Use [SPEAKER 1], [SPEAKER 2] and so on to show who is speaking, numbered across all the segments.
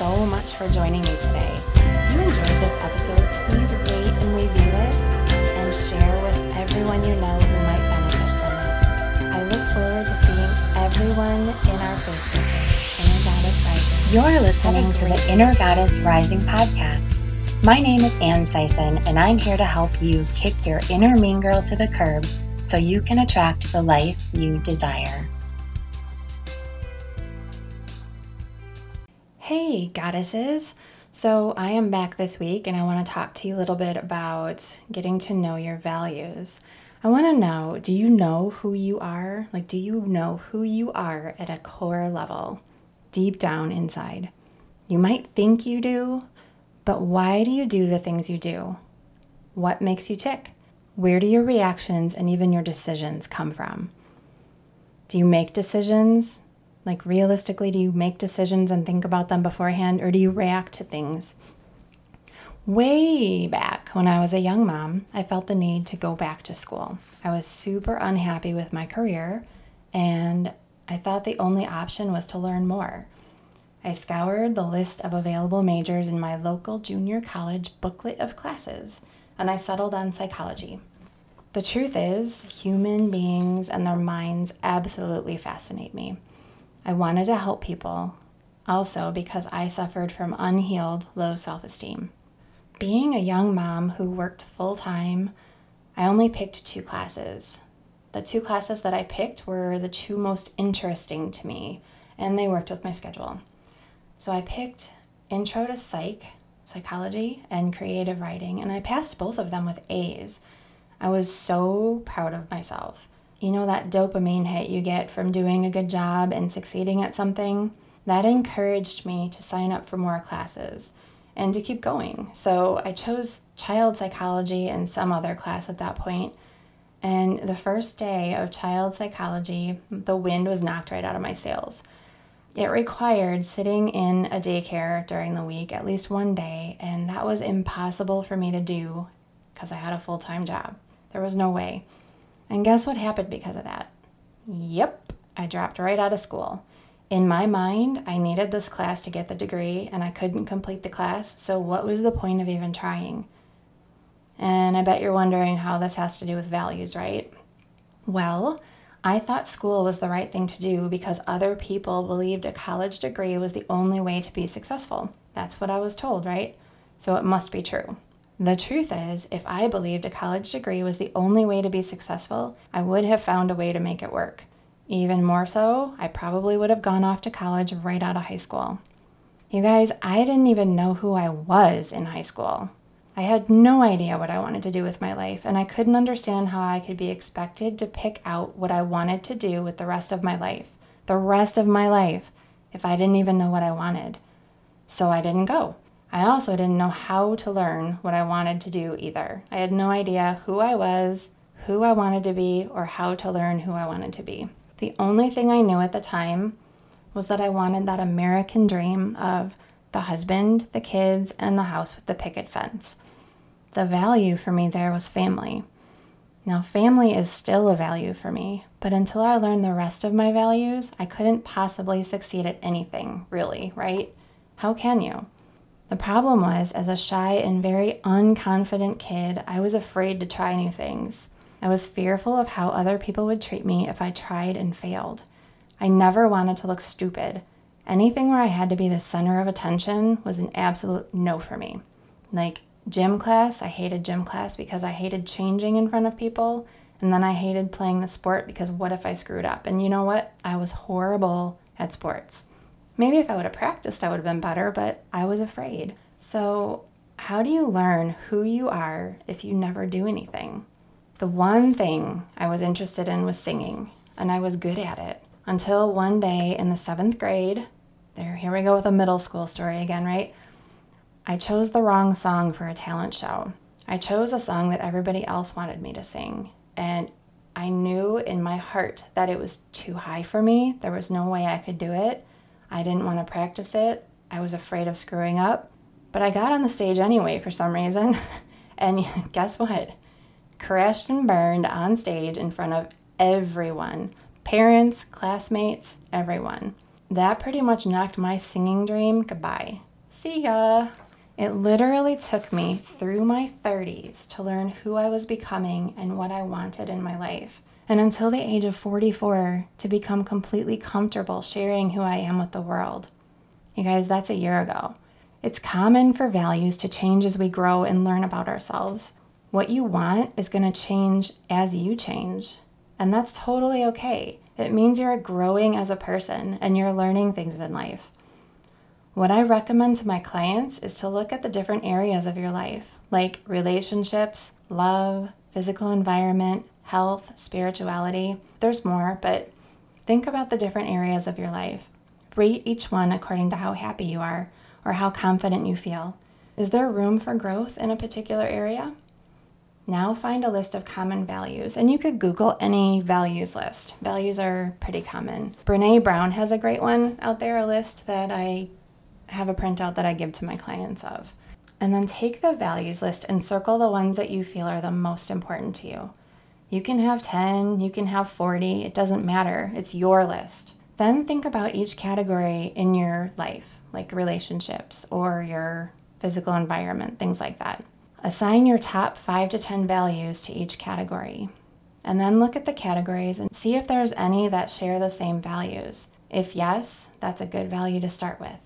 [SPEAKER 1] so much for joining me today. If you enjoyed this episode, please rate and review it and share with everyone you know who might benefit from it. I look forward to seeing everyone in our Facebook group, Inner Goddess Rising.
[SPEAKER 2] You're listening to the Inner Goddess Rising podcast. My name is Ann Sison, and I'm here to help you kick your inner mean girl to the curb so you can attract the life you desire.
[SPEAKER 1] Hey, goddesses! So, I am back this week and I want to talk to you a little bit about getting to know your values. I want to know do you know who you are? Like, do you know who you are at a core level, deep down inside? You might think you do, but why do you do the things you do? What makes you tick? Where do your reactions and even your decisions come from? Do you make decisions like, realistically, do you make decisions and think about them beforehand, or do you react to things? Way back when I was a young mom, I felt the need to go back to school. I was super unhappy with my career, and I thought the only option was to learn more. I scoured the list of available majors in my local junior college booklet of classes, and I settled on psychology. The truth is, human beings and their minds absolutely fascinate me. I wanted to help people, also because I suffered from unhealed low self esteem. Being a young mom who worked full time, I only picked two classes. The two classes that I picked were the two most interesting to me, and they worked with my schedule. So I picked Intro to Psych, Psychology, and Creative Writing, and I passed both of them with A's. I was so proud of myself. You know that dopamine hit you get from doing a good job and succeeding at something? That encouraged me to sign up for more classes and to keep going. So I chose child psychology and some other class at that point. And the first day of child psychology, the wind was knocked right out of my sails. It required sitting in a daycare during the week at least one day, and that was impossible for me to do because I had a full time job. There was no way. And guess what happened because of that? Yep, I dropped right out of school. In my mind, I needed this class to get the degree and I couldn't complete the class, so what was the point of even trying? And I bet you're wondering how this has to do with values, right? Well, I thought school was the right thing to do because other people believed a college degree was the only way to be successful. That's what I was told, right? So it must be true. The truth is, if I believed a college degree was the only way to be successful, I would have found a way to make it work. Even more so, I probably would have gone off to college right out of high school. You guys, I didn't even know who I was in high school. I had no idea what I wanted to do with my life, and I couldn't understand how I could be expected to pick out what I wanted to do with the rest of my life. The rest of my life, if I didn't even know what I wanted. So I didn't go. I also didn't know how to learn what I wanted to do either. I had no idea who I was, who I wanted to be, or how to learn who I wanted to be. The only thing I knew at the time was that I wanted that American dream of the husband, the kids, and the house with the picket fence. The value for me there was family. Now, family is still a value for me, but until I learned the rest of my values, I couldn't possibly succeed at anything, really, right? How can you? The problem was, as a shy and very unconfident kid, I was afraid to try new things. I was fearful of how other people would treat me if I tried and failed. I never wanted to look stupid. Anything where I had to be the center of attention was an absolute no for me. Like gym class, I hated gym class because I hated changing in front of people. And then I hated playing the sport because what if I screwed up? And you know what? I was horrible at sports. Maybe if I would have practiced, I would have been better, but I was afraid. So, how do you learn who you are if you never do anything? The one thing I was interested in was singing, and I was good at it until one day in the seventh grade. There, here we go with a middle school story again, right? I chose the wrong song for a talent show. I chose a song that everybody else wanted me to sing, and I knew in my heart that it was too high for me. There was no way I could do it. I didn't want to practice it. I was afraid of screwing up. But I got on the stage anyway for some reason. and guess what? Crashed and burned on stage in front of everyone parents, classmates, everyone. That pretty much knocked my singing dream goodbye. See ya. It literally took me through my 30s to learn who I was becoming and what I wanted in my life. And until the age of 44, to become completely comfortable sharing who I am with the world. You guys, that's a year ago. It's common for values to change as we grow and learn about ourselves. What you want is going to change as you change. And that's totally okay. It means you're growing as a person and you're learning things in life. What I recommend to my clients is to look at the different areas of your life, like relationships, love, physical environment, health, spirituality. There's more, but think about the different areas of your life. Rate each one according to how happy you are or how confident you feel. Is there room for growth in a particular area? Now find a list of common values, and you could Google any values list. Values are pretty common. Brene Brown has a great one out there, a list that I have a printout that I give to my clients of. And then take the values list and circle the ones that you feel are the most important to you. You can have 10, you can have 40, it doesn't matter. It's your list. Then think about each category in your life, like relationships or your physical environment, things like that. Assign your top 5 to 10 values to each category. And then look at the categories and see if there's any that share the same values. If yes, that's a good value to start with.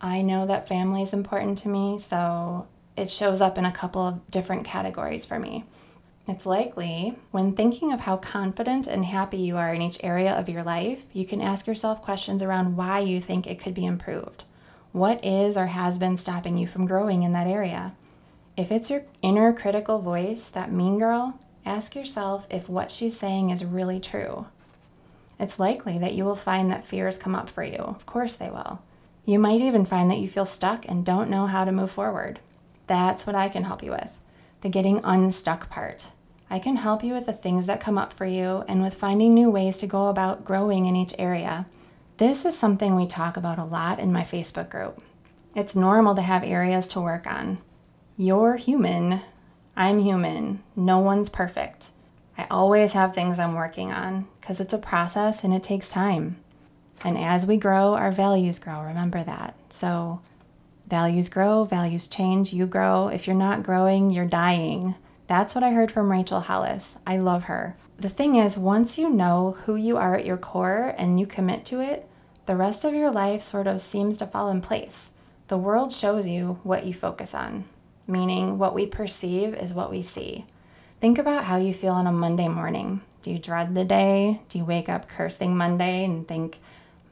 [SPEAKER 1] I know that family is important to me, so it shows up in a couple of different categories for me. It's likely when thinking of how confident and happy you are in each area of your life, you can ask yourself questions around why you think it could be improved. What is or has been stopping you from growing in that area? If it's your inner critical voice, that mean girl, ask yourself if what she's saying is really true. It's likely that you will find that fears come up for you. Of course, they will. You might even find that you feel stuck and don't know how to move forward. That's what I can help you with the getting unstuck part. I can help you with the things that come up for you and with finding new ways to go about growing in each area. This is something we talk about a lot in my Facebook group. It's normal to have areas to work on. You're human. I'm human. No one's perfect. I always have things I'm working on because it's a process and it takes time. And as we grow, our values grow. Remember that. So, values grow, values change, you grow. If you're not growing, you're dying. That's what I heard from Rachel Hollis. I love her. The thing is, once you know who you are at your core and you commit to it, the rest of your life sort of seems to fall in place. The world shows you what you focus on, meaning what we perceive is what we see. Think about how you feel on a Monday morning. Do you dread the day? Do you wake up cursing Monday and think,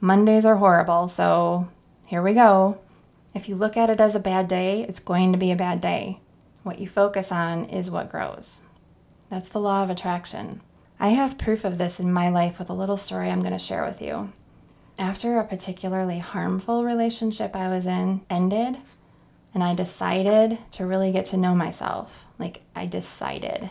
[SPEAKER 1] Mondays are horrible, so here we go. If you look at it as a bad day, it's going to be a bad day. What you focus on is what grows. That's the law of attraction. I have proof of this in my life with a little story I'm going to share with you. After a particularly harmful relationship I was in ended, and I decided to really get to know myself, like I decided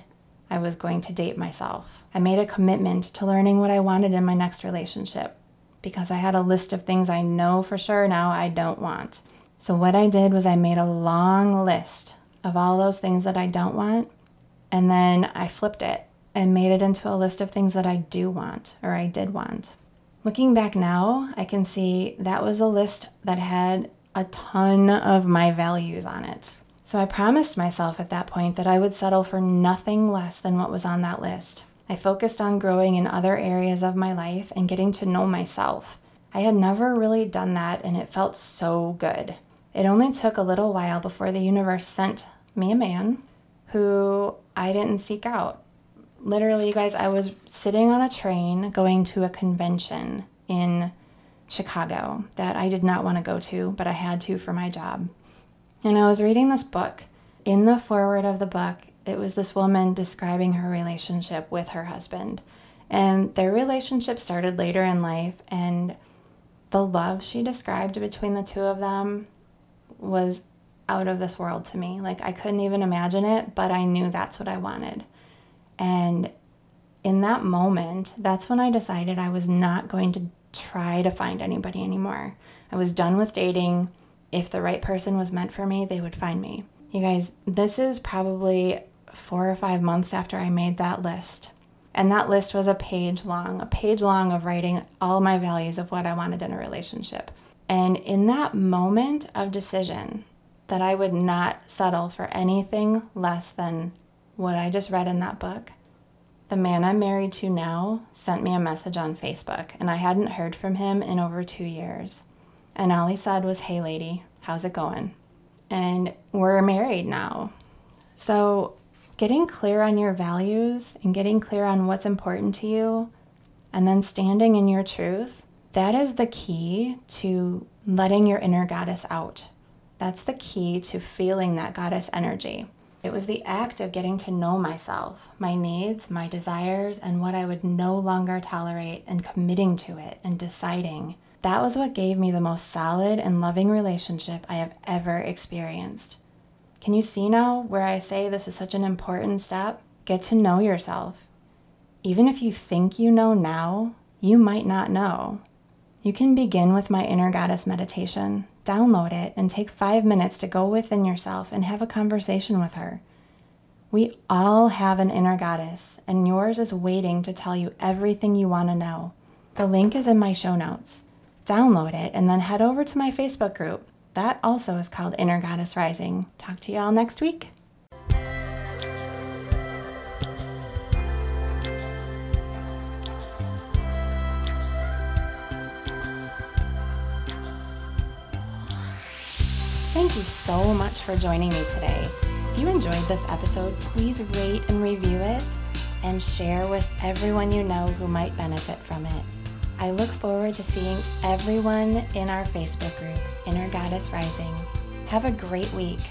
[SPEAKER 1] I was going to date myself. I made a commitment to learning what I wanted in my next relationship because I had a list of things I know for sure now I don't want. So, what I did was I made a long list of all those things that I don't want, and then I flipped it and made it into a list of things that I do want or I did want. Looking back now, I can see that was a list that had a ton of my values on it. So I promised myself at that point that I would settle for nothing less than what was on that list. I focused on growing in other areas of my life and getting to know myself. I had never really done that, and it felt so good. It only took a little while before the universe sent me a man who I didn't seek out. Literally, you guys, I was sitting on a train going to a convention in Chicago that I did not want to go to, but I had to for my job. And I was reading this book. In the foreword of the book, it was this woman describing her relationship with her husband. And their relationship started later in life, and the love she described between the two of them was out of this world to me. Like, I couldn't even imagine it, but I knew that's what I wanted. And in that moment, that's when I decided I was not going to try to find anybody anymore. I was done with dating. If the right person was meant for me, they would find me. You guys, this is probably four or five months after I made that list. And that list was a page long, a page long of writing all my values of what I wanted in a relationship. And in that moment of decision, that I would not settle for anything less than what I just read in that book, the man I'm married to now sent me a message on Facebook, and I hadn't heard from him in over two years. And all he said was, Hey, lady, how's it going? And we're married now. So, getting clear on your values and getting clear on what's important to you, and then standing in your truth, that is the key to letting your inner goddess out. That's the key to feeling that goddess energy. It was the act of getting to know myself, my needs, my desires, and what I would no longer tolerate, and committing to it and deciding. That was what gave me the most solid and loving relationship I have ever experienced. Can you see now where I say this is such an important step? Get to know yourself. Even if you think you know now, you might not know. You can begin with my inner goddess meditation download it and take five minutes to go within yourself and have a conversation with her. We all have an inner goddess, and yours is waiting to tell you everything you want to know. The link is in my show notes. Download it and then head over to my Facebook group. That also is called Inner Goddess Rising. Talk to you all next week. You so much for joining me today. If you enjoyed this episode, please rate and review it and share with everyone you know who might benefit from it. I look forward to seeing everyone in our Facebook group, Inner Goddess Rising. Have a great week.